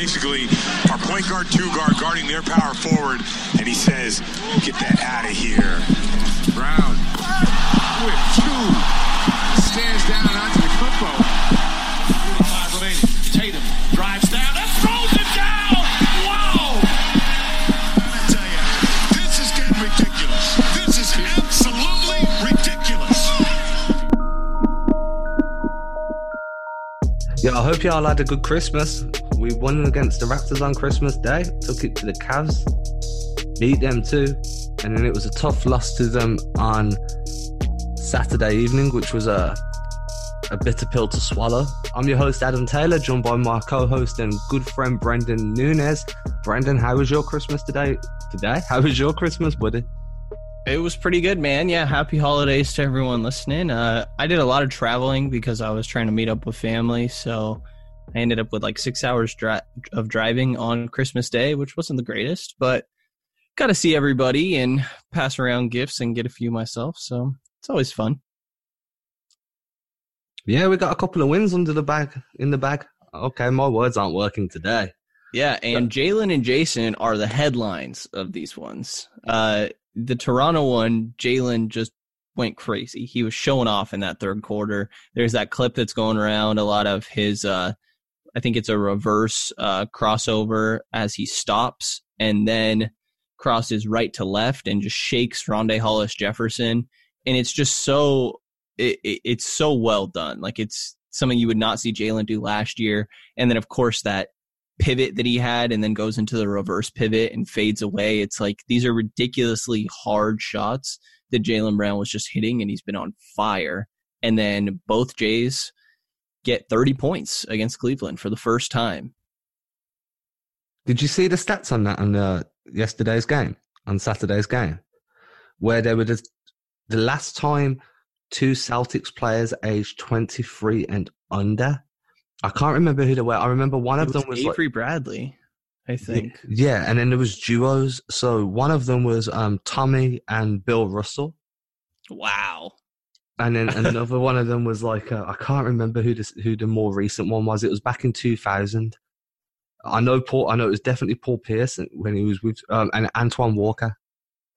basically our point guard, two guard, guarding their power forward, and he says, "Get that out of here." Brown with two stands down onto the Kumpo. 45 remaining. Tatum drives down and throws it down. Wow! I tell you, this is getting ridiculous. This is absolutely ridiculous. Yeah, I hope y'all had a good Christmas. We won against the Raptors on Christmas Day, took it to the Cavs, beat them too, and then it was a tough loss to them on Saturday evening, which was a a bitter pill to swallow. I'm your host Adam Taylor, joined by my co-host and good friend Brendan Nunez. Brendan, how was your Christmas today? Today, how was your Christmas, buddy? It was pretty good, man. Yeah, happy holidays to everyone listening. Uh, I did a lot of traveling because I was trying to meet up with family, so I ended up with like six hours dri- of driving on Christmas Day, which wasn't the greatest, but got to see everybody and pass around gifts and get a few myself. So it's always fun. Yeah, we got a couple of wins under the bag in the bag. Okay, my words aren't working today. Yeah, and Jaylen and Jayson are the headlines of these ones. Uh, the Toronto one, Jaylen just went crazy. He was showing off in that third quarter. There's that clip that's going around. A lot of his, uh, I think it's a reverse uh, crossover as he stops and then crosses right to left and just shakes Rondae Hollis Jefferson. And it's just so, it, it, it's so well done. Like it's something you would not see Jaylen do last year. And then, of course, that pivot that he had and then goes into the reverse pivot and fades away. It's like these are ridiculously hard shots that Jaylen Brown was just hitting, and he's been on fire. And then both Jays get 30 points against Cleveland for the first time. Did you see the stats on that on uh, yesterday's game, on Saturday's game, where they were just, the last time two Celtics players aged 23 and under? I can't remember who they were. I remember one It of them was Avery like, Bradley, I think. yeah, and then there was duos. So one of them was um, Tommy and Bill Russell, Wow. And then another one of them was like uh, I can't remember who this, who the more recent one was. It was back in 2000. I know Paul. I know it was definitely Paul Pierce when he was with um, and Antoine Walker.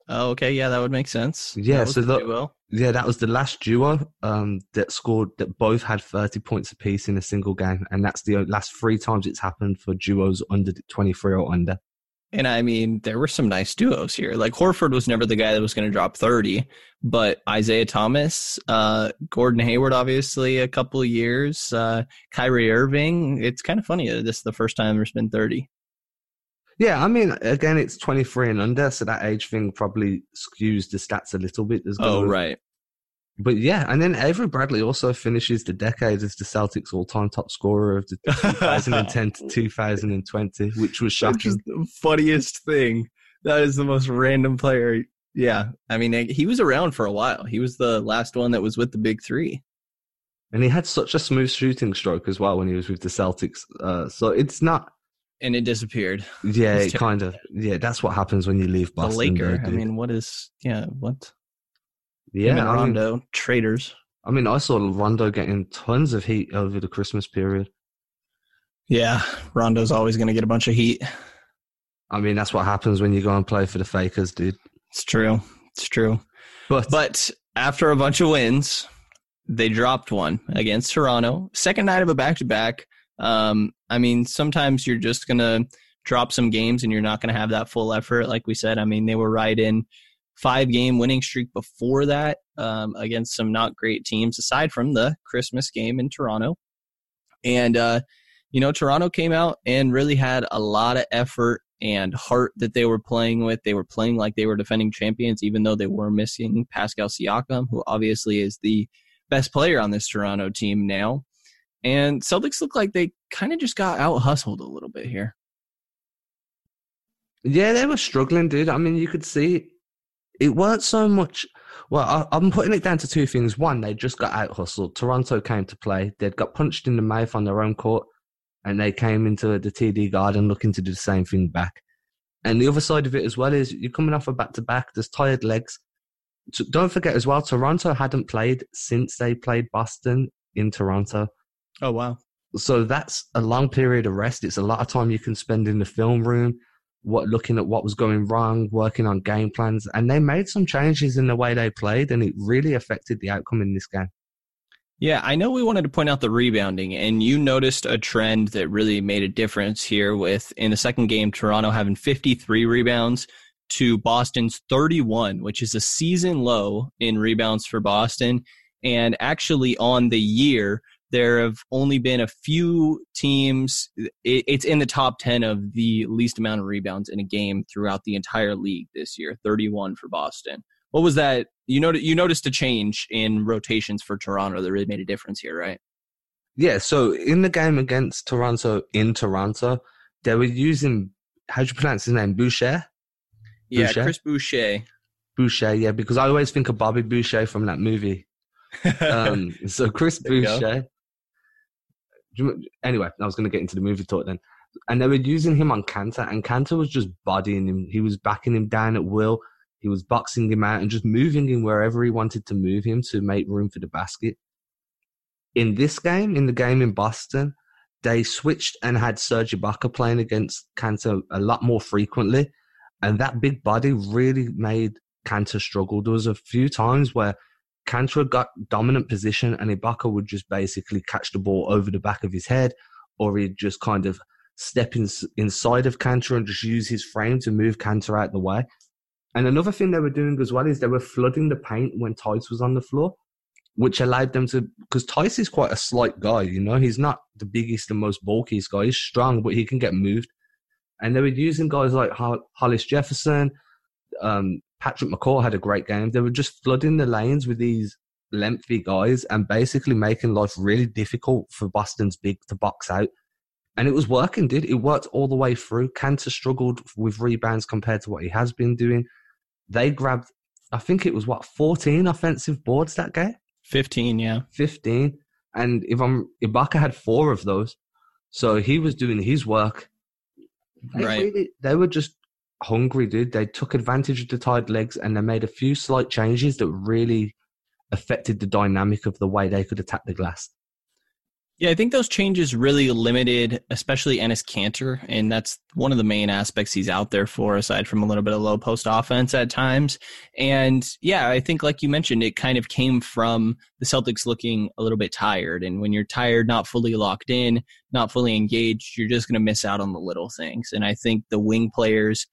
Oh, okay. Yeah, that would make sense. Yeah, That was so the- duo. Yeah, that was the last duo um, that scored that both had 30 points apiece in a single game, and that's the last three times it's happened for duos under 23 or under. And I mean, there were some nice duos here. Like Horford was never the guy that was going to drop 30, but Isaiah Thomas, uh, Gordon Hayward, obviously a couple of years, uh, Kyrie Irving. It's kind of funny that this is the first time there's been 30. Yeah, I mean, again, it's 23 and under, so that age thing probably skews the stats a little bit. There's Oh, right. But yeah, and then Avery Bradley also finishes the decade as the Celtics all-time top scorer of the 2010 to 2020, which was shocking. the funniest thing. That is the most random player. Yeah. I mean, he was around for a while. He was the last one that was with the big three. And he had such a smooth shooting stroke as well when he was with the Celtics. Uh, so it's not, And it disappeared. yeah, it kind of, yeah, that's what happens when you leave Boston. the Laker. I mean, what is, yeah, what? Yeah, I mean, Rondo, traitors. I mean, I saw Rondo getting tons of heat over the Christmas period. Yeah, Rondo's always going to get a bunch of heat. I mean, that's what happens when you go and play for the Fakers, dude. It's true. It's true. But, But after a bunch of wins, they dropped one against Toronto. Second night of a back to back. Um, I mean, sometimes you're just going to drop some games and you're not going to have that full effort. Like we said, I mean, they were right in five game winning streak before that um, against some not great teams, aside from the Christmas game in Toronto. And, uh, you know, Toronto came out and really had a lot of effort and heart that they were playing with. They were playing like they were defending champions, even though they were missing Pascal Siakam, who obviously is the best player on this Toronto team now. And Celtics look like they kind of just got out hustled a little bit here. Yeah, they were struggling, dude. I mean, you could see it weren't so much. Well, I, I'm putting it down to two things. One, they just got out hustled. Toronto came to play. They'd got punched in the mouth on their own court, and they came into the TD Garden looking to do the same thing back. And the other side of it as well is you're coming off a back to back. There's tired legs. So don't forget as well, Toronto hadn't played since they played Boston in Toronto. Oh wow! So that's a long period of rest. It's a lot of time you can spend in the film room, what looking at what was going wrong, working on game plans, and they made some changes in the way they played, and it really affected the outcome in this game. Yeah, I know we wanted to point out the rebounding, and you noticed a trend that really made a difference here with in the second game, Toronto having 53 rebounds to Boston's 31, which is a season low in rebounds for Boston. And actually, on the year, there have only been a few teams. It's in the top 10 of the least amount of rebounds in a game throughout the entire league this year 31 for Boston. What was that? You know, you noticed a change in rotations for Toronto that really made a difference here, right? Yeah. So in the game against Toronto in Toronto, they were using how do you pronounce his name? Boucher. Yeah, Boucher? Chris Boucher. Boucher. Yeah, because I always think of Bobby Boucher from that movie. um, so Chris Boucher. Anyway, I was going to get into the movie talk then. And they were using him on Kanter, and Kanter was just bodying him. He was backing him down at will. He was boxing him out and just moving him wherever he wanted to move him to make room for the basket. In this game, in the game in Boston, they switched and had Serge Ibaka playing against Kanter a lot more frequently. And that big body really made Kanter struggle. There was a few times where Kanter got dominant position and Ibaka would just basically catch the ball over the back of his head or he'd just kind of step in, inside of Kanter and just use his frame to move Kanter out the way. And another thing they were doing as well is they were flooding the paint when Theis was on the floor, which allowed them to, because Theis is quite a slight guy, you know, he's not the biggest and most bulkiest guy. He's strong, but he can get moved. And they were using guys like Hollis Jefferson, um, Patrick McCaw had a great game. They were just flooding the lanes with these lengthy guys and basically making life really difficult for Boston's big to box out. And it was working, did it worked all the way through. Kanter struggled with rebounds compared to what he has been doing. They grabbed, I think it was what, 14 offensive boards that game? 15, yeah. 15. And if I'm, Ibaka had four of those. So he was doing his work. They right. Really, they were just hungry, dude. They took advantage of the tied legs and they made a few slight changes that really affected the dynamic of the way they could attack the glass. Yeah, I think those changes really limited, especially Enes Kanter, and that's one of the main aspects he's out there for, aside from a little bit of low post offense at times. And yeah, I think, like you mentioned, it kind of came from the Celtics looking a little bit tired. And when you're tired, not fully locked in, not fully engaged, you're just going to miss out on the little things. And I think the wing players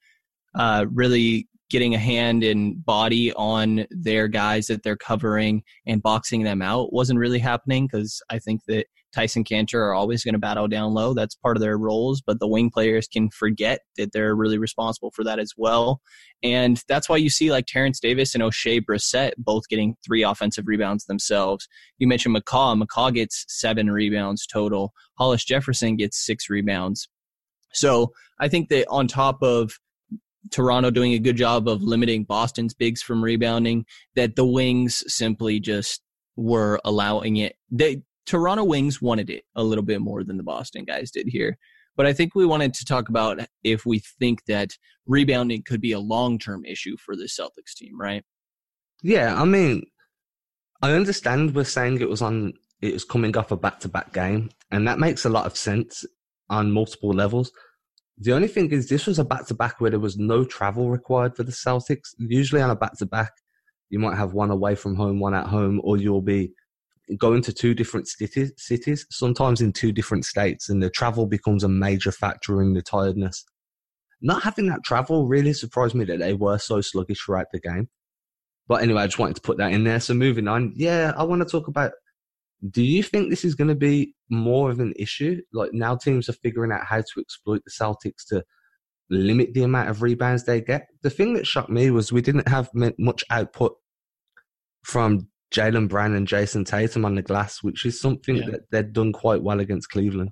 uh, really getting a hand and body on their guys that they're covering and boxing them out wasn't really happening because I think that Theis and Kanter are always going to battle down low. That's part of their roles, but the wing players can forget that they're really responsible for that as well. And that's why you see like Terence Davis and Oshae Brissett both getting three offensive rebounds themselves. You mentioned McCaw. McCaw gets seven rebounds total. Hollis Jefferson gets six rebounds. So I think that on top of Toronto doing a good job of limiting Boston's bigs from rebounding, that the wings simply just were allowing it. They Toronto Wings wanted it a little bit more than the Boston guys did here. But I think we wanted to talk about if we think that rebounding could be a long term issue for the Celtics team, right? Yeah, I mean, I understand we're saying it was on, it was coming off a back to back game, and that makes a lot of sense on multiple levels. The only thing is, this was a back to back where there was no travel required for the Celtics. Usually on a back to back, you might have one away from home, one at home, or you'll be going to two different cities, cities, sometimes in two different states, and the travel becomes a major factor in the tiredness. Not having that travel really surprised me that they were so sluggish throughout the game. But anyway, I just wanted to put that in there. So moving on, yeah, I want to talk about. Do you think this is going to be more of an issue? Like now, teams are figuring out how to exploit the Celtics to limit the amount of rebounds they get. The thing that shocked me was we didn't have much output from Jaylen Brown and Jayson Tatum on the glass, which is something yeah. that they've done quite well against Cleveland.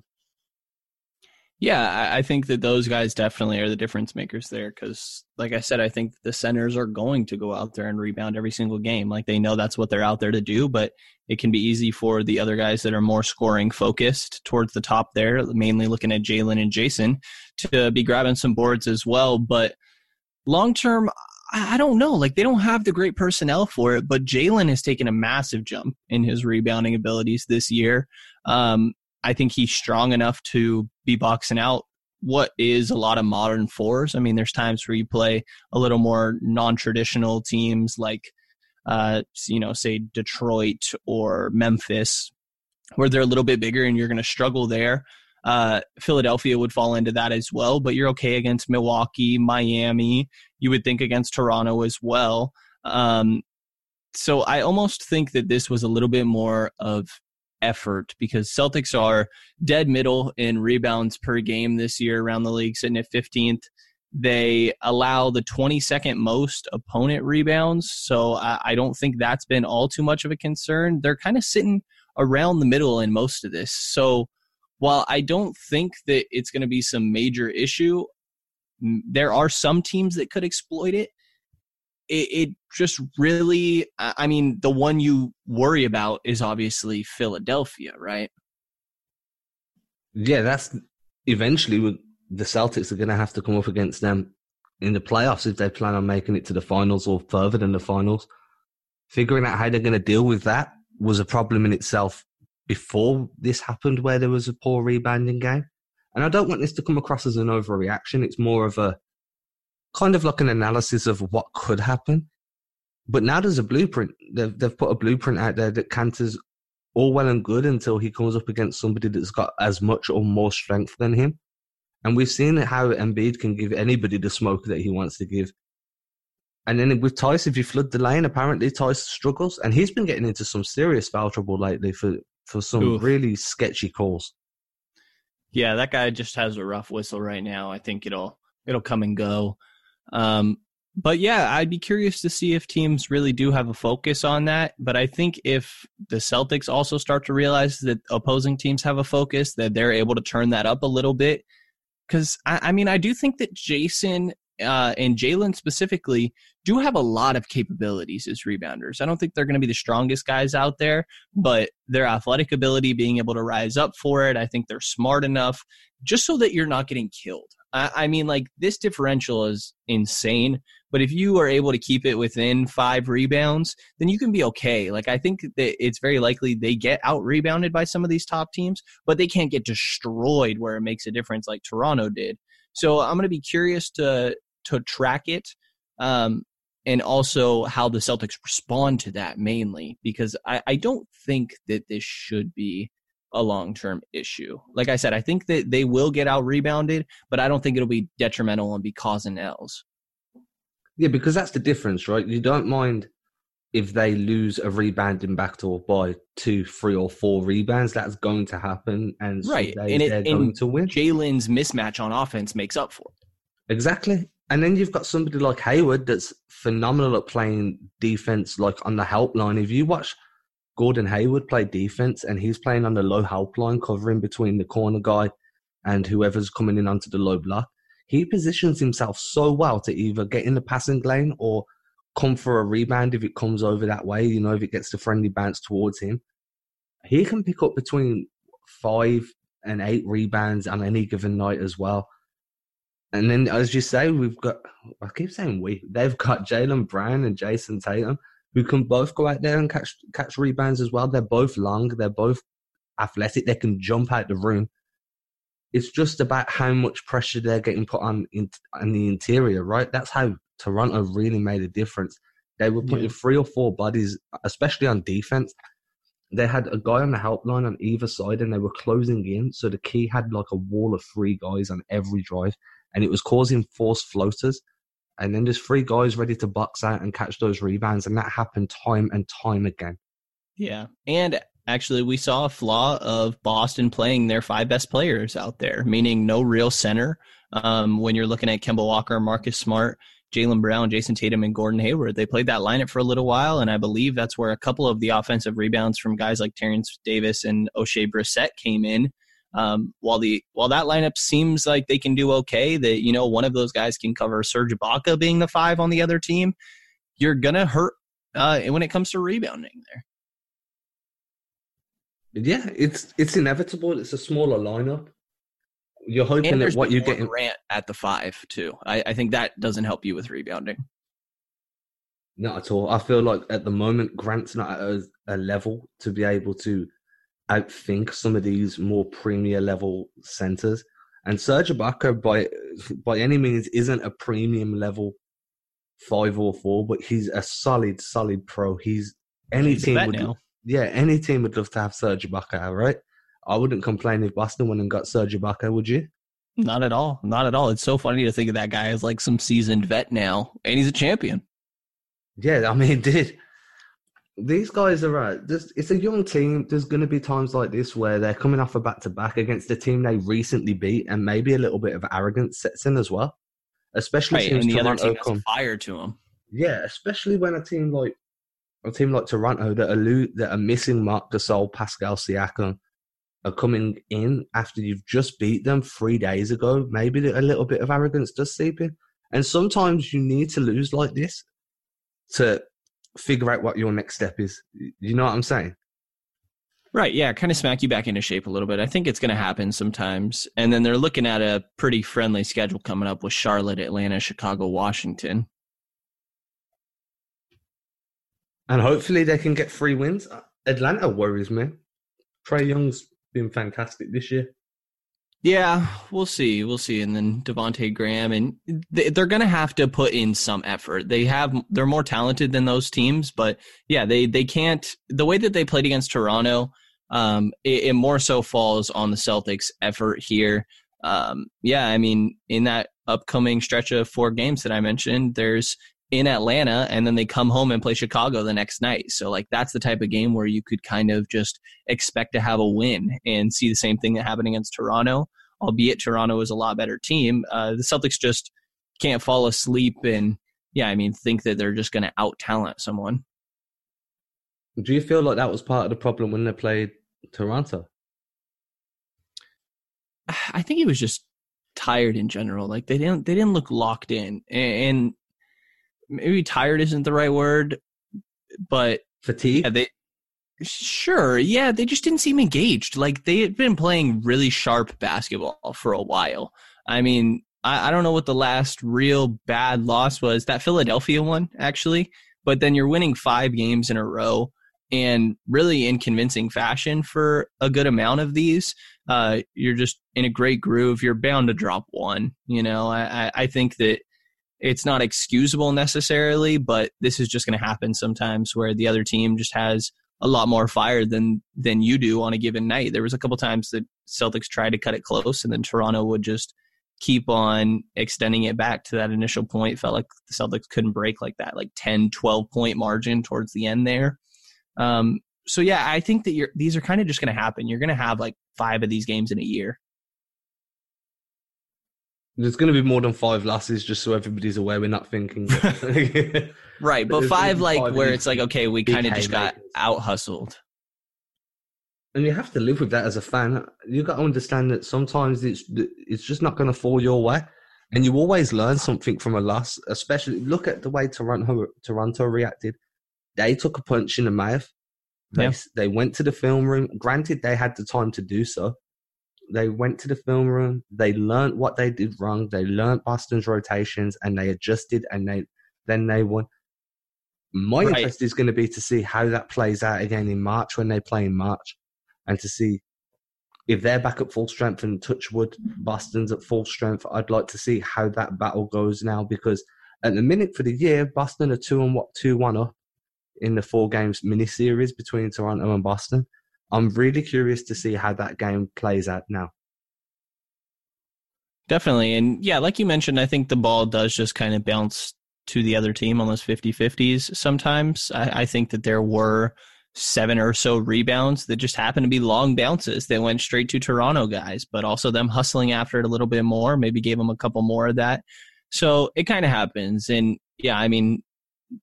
Yeah, I think that those guys definitely are the difference makers there because, like I said, I think the centers are going to go out there and rebound every single game. Like they know that's what they're out there to do, but it can be easy for the other guys that are more scoring focused towards the top there, mainly looking at Jaylen and Jayson, to be grabbing some boards as well. But long term, I don't know. Like they don't have the great personnel for it, but Jaylen has taken a massive jump in his rebounding abilities this year. Um, I think he's strong enough to be boxing out what is a lot of modern fours. I mean, there's times where you play a little more non-traditional teams like, uh, you know, say Detroit or Memphis, where they're a little bit bigger and you're going to struggle there. Uh, Philadelphia would fall into that as well, but you're okay against Milwaukee, Miami. You would think against Toronto as well. Um, so I almost think that this was a little bit more of effort because Celtics are dead middle in rebounds per game this year around the league, sitting at 15th. They allow the 22nd most opponent rebounds, so I, I don't think that's been all too much of a concern. They're kind of sitting around the middle in most of this. So while I don't think that it's going to be some major issue, there are some teams that could exploit it it, it just really, I mean, the one you worry about is obviously Philadelphia, right? Yeah, that's eventually the Celtics are going to have to come up against them in the playoffs if they plan on making it to the finals or further than the finals. Figuring out how they're going to deal with that was a problem in itself before this happened, where there was a poor rebounding game. And I don't want this to come across as an overreaction. It's more of a kind of like an analysis of what could happen. But now there's a blueprint. They've, they've put a blueprint out there that Kanter's all well and good until he comes up against somebody that's got as much or more strength than him. And we've seen how Embiid can give anybody the smoke that he wants to give. And then with Theis, if you flood the lane, apparently Theis struggles, and he's been getting into some serious foul trouble lately for for some Oof. really sketchy calls. Yeah, that guy just has a rough whistle right now. I think it'll it'll come and go. Um, but yeah, I'd be curious to see if teams really do have a focus on that. But I think if the Celtics also start to realize that opposing teams have a focus, that they're able to turn that up a little bit. Because I, I mean, I do think that Jayson uh, and Jaylen specifically do have a lot of capabilities as rebounders. I don't think they're going to be the strongest guys out there, but their athletic ability, being able to rise up for it, I think they're smart enough just so that you're not getting killed. I, mean, like this differential is insane. But if you are able to keep it within five rebounds, then you can be okay. Like I think that it's very likely they get out rebounded by some of these top teams, but they can't get destroyed where it makes a difference like Toronto did. So I'm going to be curious to to track it. Um, and also how the Celtics respond to that mainly, because I, I don't think that this should be a long term issue. Like I said, I think that they will get out rebounded, but I don't think it'll be detrimental and be causing L's. Yeah, because that's the difference, right? You don't mind if they lose a rebounding backdoor by two, three, or four rebounds. That's going to happen, and right, they, and it, they're going to win. Jaylen's mismatch on offense makes up for it. Exactly. And then you've got somebody like Hayward that's phenomenal at playing defense, like on the help line. If you watch Gordon Hayward play defense, and he's playing on the low help line, covering between the corner guy and whoever's coming in onto the low block. He positions himself so well to either get in the passing lane or come for a rebound if it comes over that way. You know, if it gets the friendly bounce towards him, he can pick up between five and eight rebounds on any given night as well. And then, as you say, we've got, I keep saying we, they've got Jaylen Brown and Jayson Tatum who can both go out there and catch catch rebounds as well. They're both long, they're both athletic, they can jump out the room. It's just about how much pressure they're getting put on in on the interior, right? That's how Toronto really made a difference. They were putting yeah. three or four bodies, especially on defense. They had a guy on the helpline on either side, and they were closing in. So the key had like a wall of three guys on every drive, and it was causing forced floaters and then there's three guys ready to box out and catch those rebounds, and that happened time and time again. Yeah, and actually, we saw a flaw of Boston playing their five best players out there, meaning no real center. Um, when you're looking at Kemba Walker, Marcus Smart, Jaylen Brown, Jayson Tatum, and Gordon Hayward, they played that lineup for a little while, and I believe that's where a couple of the offensive rebounds from guys like Terence Davis and Oshae Brissett came in. Um, while the while that lineup seems like they can do okay, that you know one of those guys can cover Serge Ibaka being the five on the other team, you're gonna hurt uh, when it comes to rebounding there. Yeah, it's it's inevitable. It's a smaller lineup. You're hoping that what you get Grant at the five too. I, I think that doesn't help you with rebounding. Not at all. I feel like at the moment Grant's not at a, a level to be able to outthink some of these more premier level centers. And Serge Ibaka, by by any means, isn't a premium level five or four, but he's a solid, solid pro. He's any He's team would, now. yeah, any team would love to have Serge Ibaka, right? I wouldn't complain if Boston went and got Serge Ibaka, would you? Not at all. Not at all. It's so funny to think of that guy as like some seasoned vet now, and he's a champion. Yeah, I mean, dude, these guys are right. There's, it's a young team. There's going to be times like this where they're coming off a back to back against a team they recently beat, and maybe a little bit of arrogance sets in as well. Especially Right, since and the other team has come, fire to him. yeah, especially when a team like a team like Toronto that are lo- that are missing Marc Gasol, Pascal Siakam, are coming in after you've just beat them three days ago. Maybe a little bit of arrogance does seep in, and sometimes you need to lose like this to figure out what your next step is. You know what I'm saying? Right, yeah, kind of smack you back into shape a little bit. I think it's going to happen sometimes. And then they're looking at a pretty friendly schedule coming up with Charlotte, Atlanta, Chicago, Washington. And hopefully they can get three wins. Atlanta worries me. Trae Young's been fantastic this year. Yeah, we'll see. We'll see. And then Devonte Graham, and they, they're going to have to put in some effort. They have, they're more talented than those teams, but yeah, they they can't. The way that they played against Toronto, um, it, it more so falls on the Celtics' effort here. Um, yeah, I mean, in that upcoming stretch of four games that I mentioned, there's in Atlanta, and then they come home and play Chicago the next night. So like that's the type of game where you could kind of just expect to have a win and see the same thing that happened against Toronto. Albeit Toronto is a lot better team, uh, the Celtics just can't fall asleep and yeah, I mean think that they're just going to out talent someone. Do you feel like that was part of the problem when they played Toronto? I think he was just tired in general. Like they didn't they didn't look locked in, and maybe tired isn't the right word, but Fatigue? yeah, they sure yeah they just didn't seem engaged. Like they had been playing really sharp basketball for a while. I mean, I, I don't know what the last real bad loss was. That Philadelphia one actually, but then you're winning five games in a row. And really, in convincing fashion for a good amount of these, uh, you're just in a great groove. You're bound to drop one. You know, I, I- I think that it's not excusable necessarily, but this is just going to happen sometimes where the other team just has a lot more fire than than you do on a given night. There was a couple times that Celtics tried to cut it close, and then Toronto would just keep on extending it back to that initial point. Felt like the Celtics couldn't break like that, like 10, 12 point margin towards the end there. Um, so yeah, I think that you're, these are kind of just going to happen. You're going to have like five of these games in a year. There's going to be more than five losses, just so everybody's aware. We're not thinking. Right, but five like five where it's like okay, we kind of just got out hustled. and you have to live with that as a fan. You got to understand that sometimes it's it's just not going to fall your way, and you always learn something from a loss. Especially look at the way Toronto Toronto reacted. They took a punch in the mouth. They Yeah. they went to the film room. Granted, they had the time to do so. They went to the film room. They learned what they did wrong. They learned Boston's rotations, and they adjusted. And they then they won. My Right. interest is going to be to see how that plays out again in March when they play in March, and to see if they're back at full strength and Touchwood Boston's at full strength. I'd like to see how that battle goes now because at the minute for the year, Boston are two and what two one up in the four games mini series between Toronto and Boston. I'm really curious to see how that game plays out now. Definitely. And yeah, like you mentioned, I think the ball does just kind of bounce to the other team on those 50 50s sometimes. I, I think that there were seven or so rebounds that just happened to be long bounces that went straight to Toronto guys, but also them hustling after it a little bit more, maybe gave them a couple more of that. So it kind of happens. And yeah, I mean,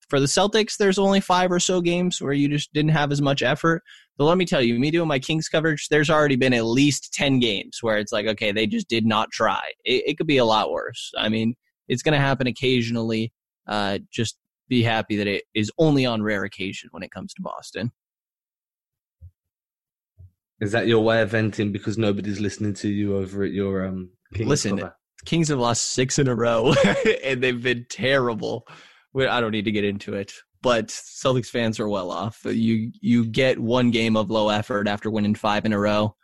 for the Celtics, there's only five or so games where you just didn't have as much effort. But let me tell you, me doing my Kings coverage, there's already been at least 10 games where it's like, okay, they just did not try. It, it could be a lot worse. I mean, it's going to happen occasionally. Uh, just be happy that it is only on rare occasion when it comes to Boston. Is that your way of venting because nobody's listening to you over at your um? Kings Listen, cover? Kings have lost six in a row, and they've been terrible. We- I don't need to get into it, but Celtics fans are well off. You you get one game of low effort after winning five in a row.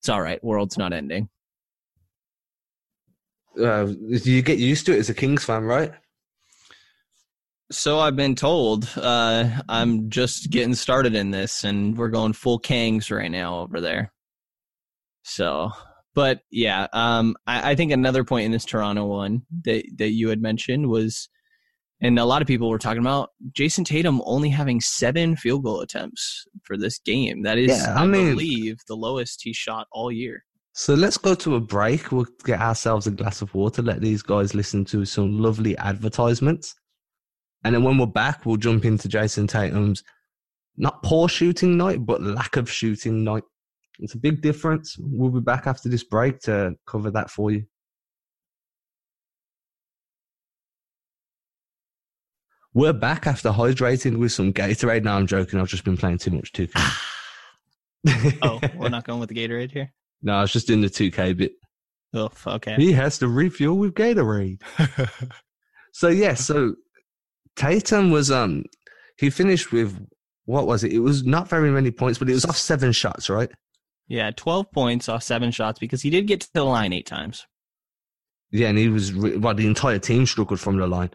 It's all right. World's not ending. Uh, you get used to it as a Kings fan, right? So I've been told. Uh, I'm just getting started in this, and we're going full Kangs right now over there. So, but yeah, um, I, I think another point in this Toronto one that that you had mentioned was, and a lot of people were talking about Jayson Tatum only having seven field goal attempts for this game. That is, Yeah, I I, mean- believe, the lowest he shot all year. So let's go to a break. We'll get ourselves a glass of water, let these guys listen to some lovely advertisements. And then when we're back, we'll jump into Jayson Tatum's not poor shooting night, but lack of shooting night. It's a big difference. We'll be back after this break to cover that for you. We're back after hydrating with some Gatorade. No, I'm joking. I've just been playing too much 2K. Oh, we're not going with the Gatorade here. no, I was just doing the 2K bit. Oh, okay. He has to refuel with Gatorade. so yeah, so Tatum was um he finished with what was it? It was not very many points, but it was off seven shots, right? Yeah, 12 points off seven shots because he did get to the line eight times. Yeah, and he was well, the entire team struggled from the line.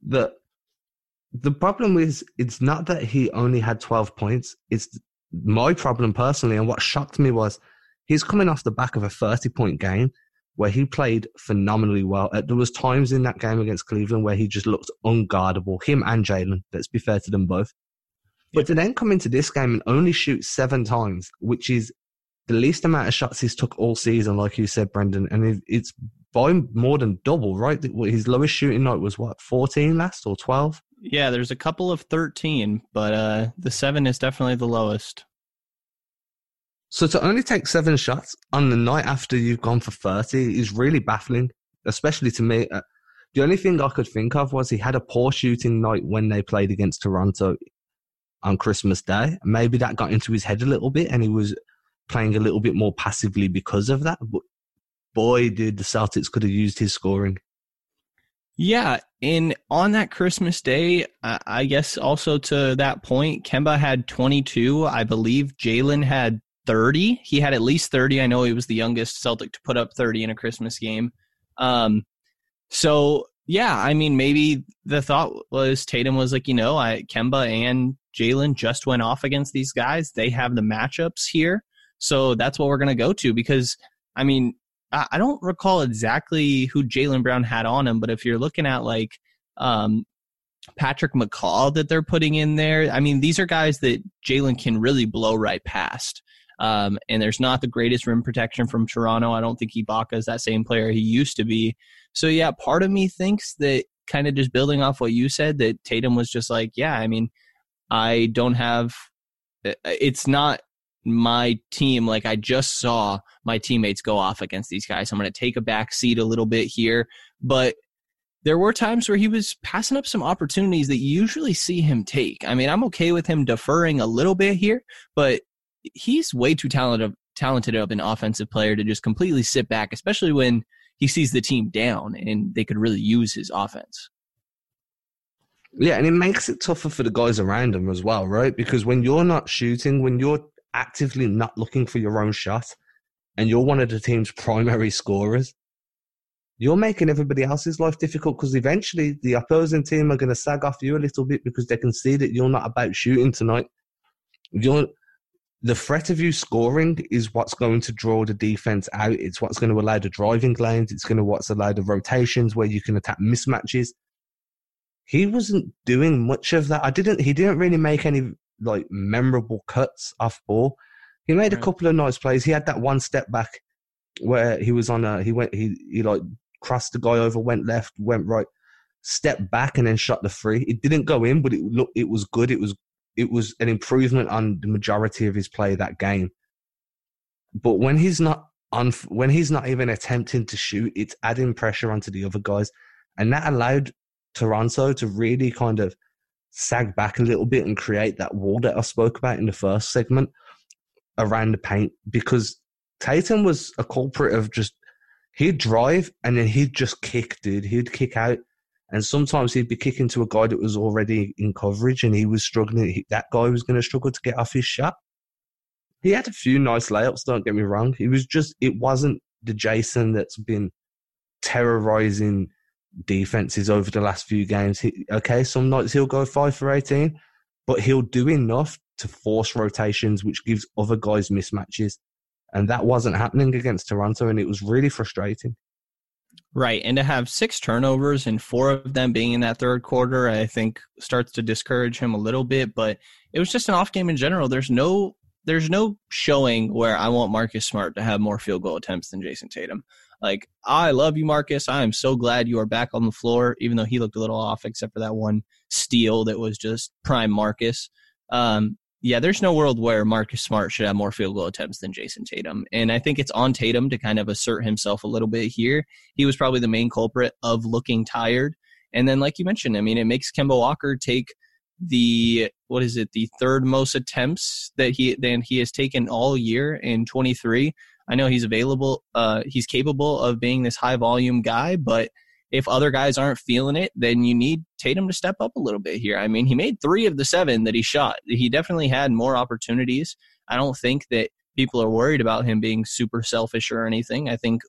The the problem is it's not that he only had twelve points. It's my problem personally, and what shocked me was he's coming off the back of a thirty point game where he played phenomenally well. Uh, There was times in that game against Cleveland where he just looked unguardable. Him and Jaylen. Let's be fair to them both. But to then come into this game and only shoot seven times, which is the least amount of shots he's took all season, like you said, Brendan, and it's by more than double, right? His lowest shooting night was what, 14 last or 12? Yeah, there's a couple of 13, but uh, the seven is definitely the lowest. So to only take seven shots on the night after you've gone for 30 is really baffling, especially to me. Uh, the only thing I could think of was he had a poor shooting night when they played against Toronto on Christmas Day. Maybe that got into his head a little bit and he was playing a little bit more passively because of that. But boy, did the Celtics could have used his scoring. Yeah, and on that Christmas day, I guess also to that point, Kemba had 22. I believe Jaylen had 30. He had at least 30. I know he was the youngest Celtic to put up 30 in a Christmas game. Um, so yeah, I mean, maybe the thought was Tatum was like, you know, I Kemba and Jaylen just went off against these guys. They have the matchups here, so that's what we're gonna go to because I mean, I don't recall exactly who Jaylen Brown had on him, but if you're looking at like um, Patrick McCaw that they're putting in there, I mean, these are guys that Jaylen can really blow right past. Um, and there's not the greatest rim protection from Toronto. I don't think Ibaka is that same player he used to be. So yeah, part of me thinks that kind of just building off what you said that Tatum was just like, yeah, I mean, I don't have. It's not my team. Like I just saw my teammates go off against these guys. I'm going to take a back seat a little bit here, but there were times where he was passing up some opportunities that you usually see him take. I mean, I'm okay with him deferring a little bit here, but he's way too talented talented of an offensive player to just completely sit back, especially when he sees the team down and they could really use his offense. Yeah, and it makes it tougher for the guys around him as well, right? Because when you're not shooting, when you're actively not looking for your own shot, and you're one of the team's primary scorers, you're making everybody else's life difficult because eventually the opposing team are going to sag off you a little bit because they can see that you're not about shooting tonight. You're the threat of you scoring is what's going to draw the defense out. It's what's going to allow the driving lanes. It's going to what's allow the rotations where you can attack mismatches. He wasn't doing much of that. I didn't. He didn't really make any like memorable cuts off ball. He made a couple of nice plays. He had that one step back where he was on a. He went. He he like crossed the guy over, went left, went right, stepped back, and then shot the free. It didn't go in, but it looked. It was good. It was it was an improvement on the majority of his play that game. But when he's not on, when he's not even attempting to shoot, it's adding pressure onto the other guys, and that allowed Toronto to really kind of sag back a little bit and create that wall that I spoke about in the first segment around the paint because Tatum was a culprit of just he'd drive and then he'd just kick, dude. He'd kick out And sometimes he'd be kicking to a guy that was already in coverage and he was struggling. That guy was going to struggle to get off his shot. He had a few nice layups, don't get me wrong. He was just, it wasn't the Jayson that's been terrorizing defenses over the last few games. He, okay, some nights he'll go five for 18, but he'll do enough to force rotations, which gives other guys mismatches. And that wasn't happening against Toronto, and it was really frustrating. Right. And to have six turnovers and four of them being in that third quarter, I think starts to discourage him a little bit. But it was just an off game in general. There's no there's no showing where I want Marcus Smart to have more field goal attempts than Jayson Tatum. Like, I love you, Marcus. I am so glad you are back on the floor, even though he looked a little off, except for that one steal that was just prime Marcus. Um, yeah, there's no world where Marcus Smart should have more field goal attempts than Jayson Tatum. And I think it's on Tatum to kind of assert himself a little bit here. He was probably the main culprit of looking tired. And then, like you mentioned, I mean, it makes Kemba Walker take the what is it the third most attempts that he than he has taken all year in 23 i know he's available uh he's capable of being this high volume guy but if other guys aren't feeling it then you need tatum to step up a little bit here. I mean he made three of the seven that he shot. He definitely had more opportunities. I don't think that people are worried about him being super selfish or anything. I think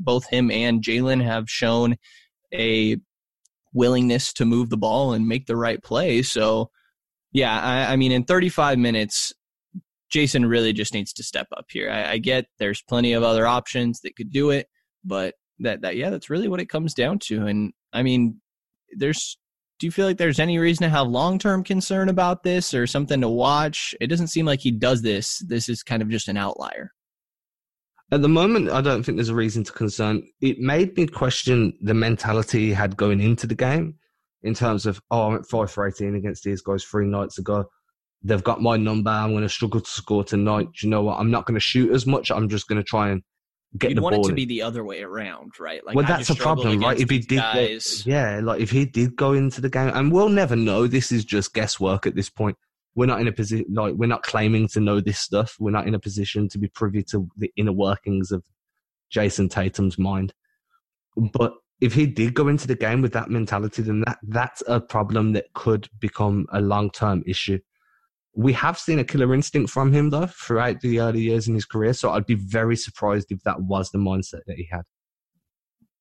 both him and Jaylen have shown a willingness to move the ball and make the right play. So, yeah, I, I mean, in 35 minutes, Jayson really just needs to step up here. I, I, get there's plenty of other options that could do it, but that that yeah, that's really what it comes down to. And I mean, there's. Do you feel like there's any reason to have long term concern about this or something to watch? It doesn't seem like he does this. This is kind of just an outlier. At the moment, I don't think there's a reason to concern. It made me question the mentality he had going into the game in terms of, oh, I went 5 for 18 against these guys three nights ago. They've got my number. I'm going to struggle to score tonight. Do you know what? I'm not going to shoot as much. I'm just going to try and get You'd the want ball. it to be the other way around, right? Like, well, that's a problem, right? If he did, guys. yeah, like if he did go into the game, and we'll never know. This is just guesswork at this point. We're not in a position, like we're not claiming to know this stuff. We're not in a position to be privy to the inner workings of Jayson Tatum's mind. But if he did go into the game with that mentality, then that that's a problem that could become a long term issue. We have seen a killer instinct from him though throughout the early years in his career, so I'd be very surprised if that was the mindset that he had.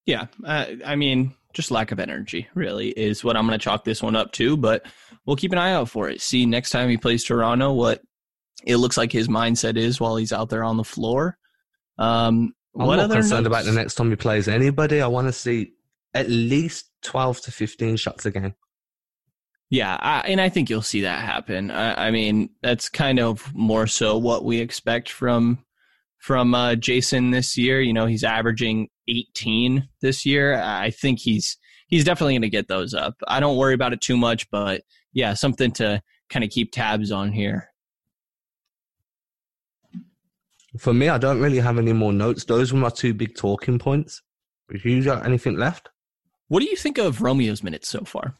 Yeah, uh, I mean, just lack of energy really is what I'm going to chalk this one up to. But we'll keep an eye out for it. See next time he plays Toronto what it looks like his mindset is while he's out there on the floor. Um, I'm what not other concerned notes? about the next time he plays anybody. I want to see at least 12 to 15 shots a game. Yeah, I, and I think you'll see that happen. I, I mean, that's kind of more so what we expect from from uh, Jayson this year. You know, he's averaging 18 this year. I think he's he's definitely going to get those up. I don't worry about it too much, but yeah, something to kind of keep tabs on here. For me, I don't really have any more notes. Those were my two big talking points. If you got anything left? What do you think of Romeo's minutes so far?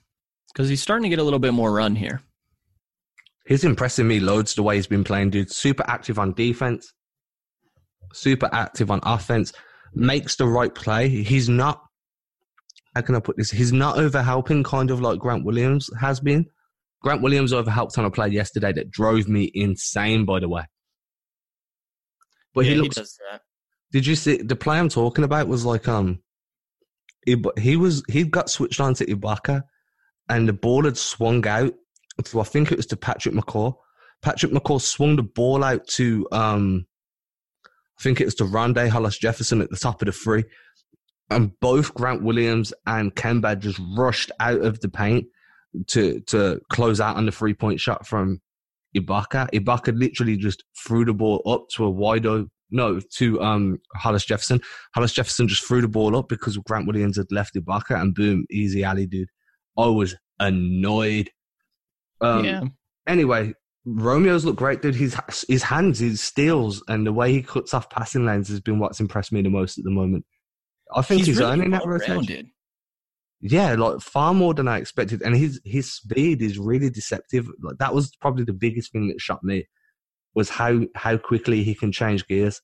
Because he's starting to get a little bit more run here. He's impressing me loads the way he's been playing, dude. Super active on defense, super active on offense, makes the right play. He's not, how can I put this? He's not over helping, kind of like Grant Williams has been. Grant Williams over helped on a play yesterday that drove me insane, by the way. But he Yeah, looks does that. Did you see the play I'm talking about was like um, Ib- he was he got switched on to Ibaka, and the ball had swung out. To, I think it was to Patrick McCaw. Patrick McCaw swung the ball out to um, I think it was to Rondae Hollis Jefferson at the top of the three. and both Grant Williams and Kemba just rushed out of the paint to to close out on the three point shot from Ibaka. Ibaka literally just threw the ball up to a wide o- no to um Hollis Jefferson. Hollis Jefferson just threw the ball up because Grant Williams had left Ibaka, and boom, easy alley, dude. I was annoyed. Um, yeah. Anyway, Romeo's look great, dude. His his hands, his steals, and the way he cuts off passing lanes has been what's impressed me the most at the moment. I think he's, really earning that rotation. well-rounded. Yeah, like far more than I expected, and his his speed is really deceptive. Like that was probably the biggest thing that shocked me was how how quickly he can change gears.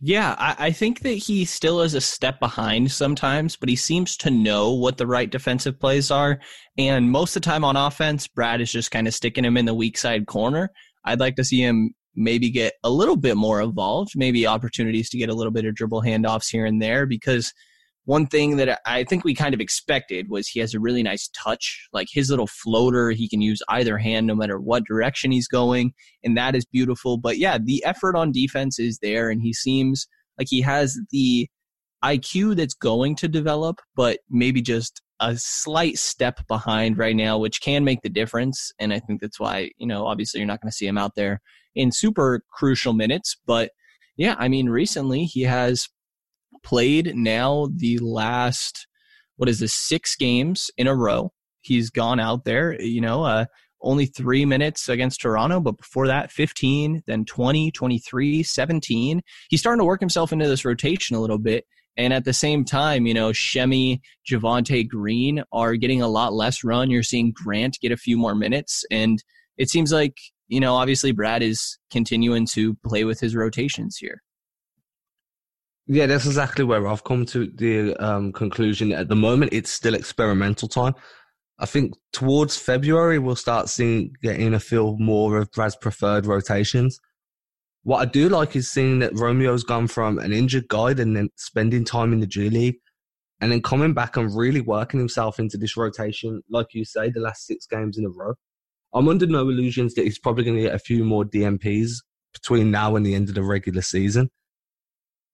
Yeah, I, I think that he still is a step behind sometimes, but he seems to know what the right defensive plays are. And most of the time on offense, Brad is just kind of sticking him in the weak side corner. I'd like to see him maybe get a little bit more evolved, maybe opportunities to get a little bit of dribble handoffs here and there because one thing that I think we kind of expected was he has a really nice touch. Like his little floater, he can use either hand no matter what direction he's going, and that is beautiful. But yeah, the effort on defense is there, and he seems like he has the IQ that's going to develop, but maybe just a slight step behind right now, which can make the difference. And I think that's why, you know, obviously you're not going to see him out there in super crucial minutes. But yeah, I mean, recently he has played now the last what is this six games in a row. He's gone out there, you know, uh, only three minutes against Toronto, but before that, 15, then 20, 23, 17. He's starting to work himself into this rotation a little bit. And at the same time, you know, Semi, Javonte Green are getting a lot less run. You're seeing Grant get a few more minutes. And it seems like, you know, obviously Brad is continuing to play with his rotations here. Yeah, that's exactly where I've come to the um, conclusion. At the moment, it's still experimental time. I think towards February, we'll start seeing getting a feel more of Brad's preferred rotations. What I do like is seeing that Romeo's gone from an injured guy and then spending time in the G League and then coming back and really working himself into this rotation, like you say, the last six games in a row. I'm under no illusions that he's probably going to get a few more DNPs between now and the end of the regular season.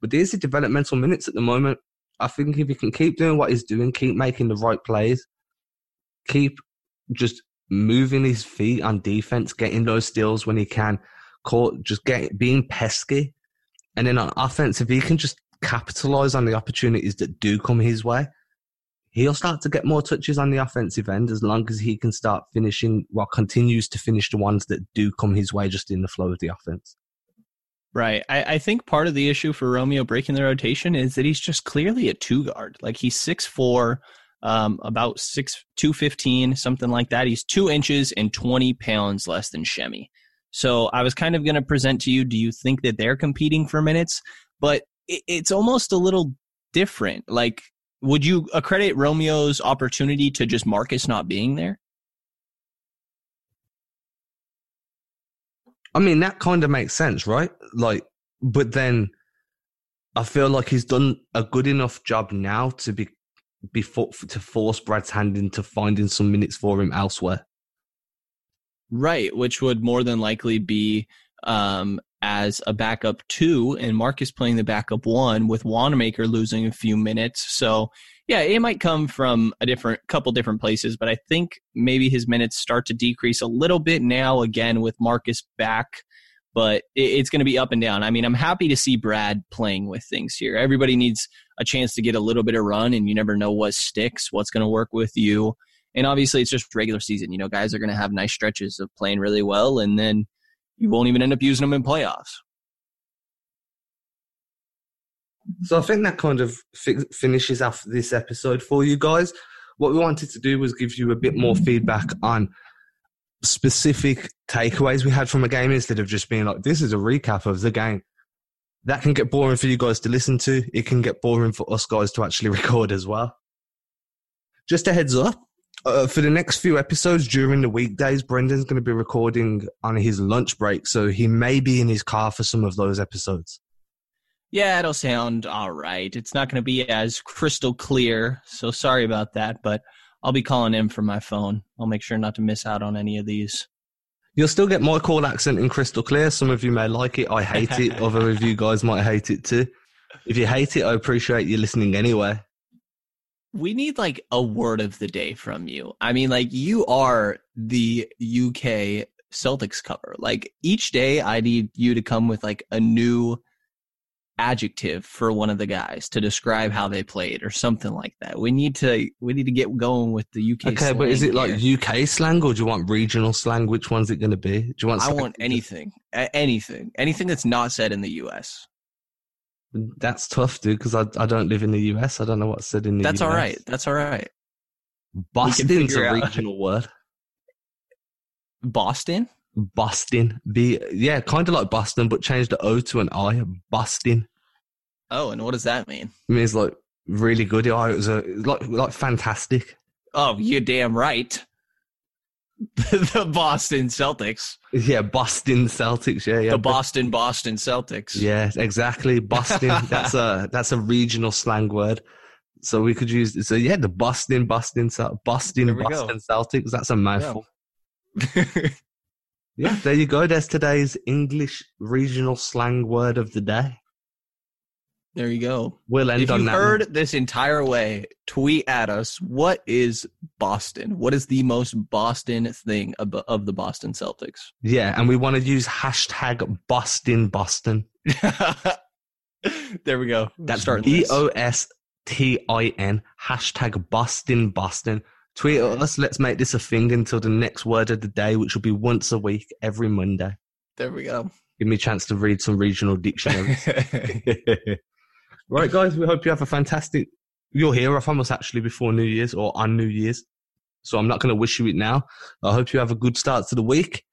But these are developmental minutes at the moment. I think if he can keep doing what he's doing, keep making the right plays, keep just moving his feet on defense, getting those steals when he can, caught, just get being pesky, and then on offense, if he can just capitalize on the opportunities that do come his way, he'll start to get more touches on the offensive end as long as he can start finishing, well, continues to finish the ones that do come his way just in the flow of the offense. Right. I, I, think part of the issue for Romeo breaking the rotation is that he's just clearly a two guard. Like he's six four, um, about six two fifteen, something like that. He's two inches and twenty pounds less than Semi. So I was kind of going to present to you. Do you think that they're competing for minutes? But it, it's almost a little different. Like, would you accredit Romeo's opportunity to just Marcus not being there? I mean, that kind of makes sense, right? Like, but then I feel like he's done a good enough job now to be before to force Brad's hand into finding some minutes for him elsewhere. Right, which would more than likely be um, as a backup two, and Marcus playing the backup one with Wanamaker losing a few minutes. So yeah, it might come from a different couple different places, but I think maybe his minutes start to decrease a little bit now again with Marcus back. But it's going to be up and down. I mean, I'm happy to see Brad playing with things here. Everybody needs a chance to get a little bit of run, and you never know what sticks, what's going to work with you. And obviously, it's just regular season. You know, guys are going to have nice stretches of playing really well, and then you won't even end up using them in playoffs. So I think that kind of fi- finishes off this episode for you guys. What we wanted to do was give you a bit more feedback on specific takeaways we had from a game instead of just being like, this is a recap of the game. That can get boring for you guys to listen to. It can get boring for us guys to actually record as well. Just a heads up, uh, for the next few episodes during the weekdays, Brendan's going to be recording on his lunch break, so he may be in his car for some of those episodes. Yeah, it'll sound all right. It's not going to be as crystal clear, so sorry about that, but I'll be calling in from my phone. I'll make sure not to miss out on any of these. You'll still get my call accent in crystal clear. Some of you may like it. I hate it. Other of you guys might hate it too. If you hate it, I appreciate you listening anyway. We need like a word of the day from you. I mean, like you are the UK Celtics cover. Like each day, I need you to come with like a new adjective for one of the guys to describe how they played or something like that. We need to we need to get going with the UK. Okay, but is it like UK slang or do you want regional slang? Which one's it going to be? Do you want? I want anything, anything, anything that's not said in the US. That's tough, dude. Because I I don't live in the US. I don't know what's said in the. That's US. all right. That's all right. Boston's a regional word. Boston. Boston. B yeah, kind of like Boston, but change the O to an I. Bostin. Oh, and what does that mean? It means like really good. Oh, it was a like like fantastic. Oh, you're damn right. the Boston Celtics. Yeah, Boston Celtics. Yeah, yeah. the Bostin Boston Celtics. Yeah, exactly. Boston. that's a that's a regional slang word. So we could use so yeah, the Bostin Boston Cel- Boston go. Boston Celtics. That's a mouthful. Yeah, there you go. There's today's English regional slang word of the day. There you go. We'll end If on you that. heard this entire way, tweet at us. What is Boston? What is the most Boston thing of, of the Boston Celtics? Yeah, and we want to use hashtag Bostin Boston. there we go. That's Starting B. O S T I N hashtag Bostin Boston. Tweet at us. Let's make this a thing until the next word of the day, which will be once a week, every Monday. There we go. Give me a chance to read some regional dictionaries. right, guys, we hope you have a fantastic. You're here from us actually before New Year's or on New Year's. So I'm not going to wish you it now. I hope you have a good start to the week.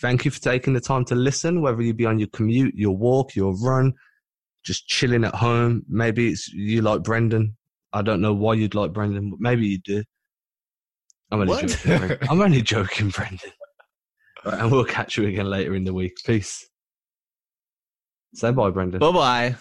Thank you for taking the time to listen, whether you be on your commute, your walk, your run, just chilling at home. Maybe it's you like Brendan. I don't know why you'd like Brendan, but maybe you do. I'm only What? joking. Brendan. I'm only joking, Brendan. Right, and we'll catch you again later in the week. Peace. Say bye, Brendan. bye bye.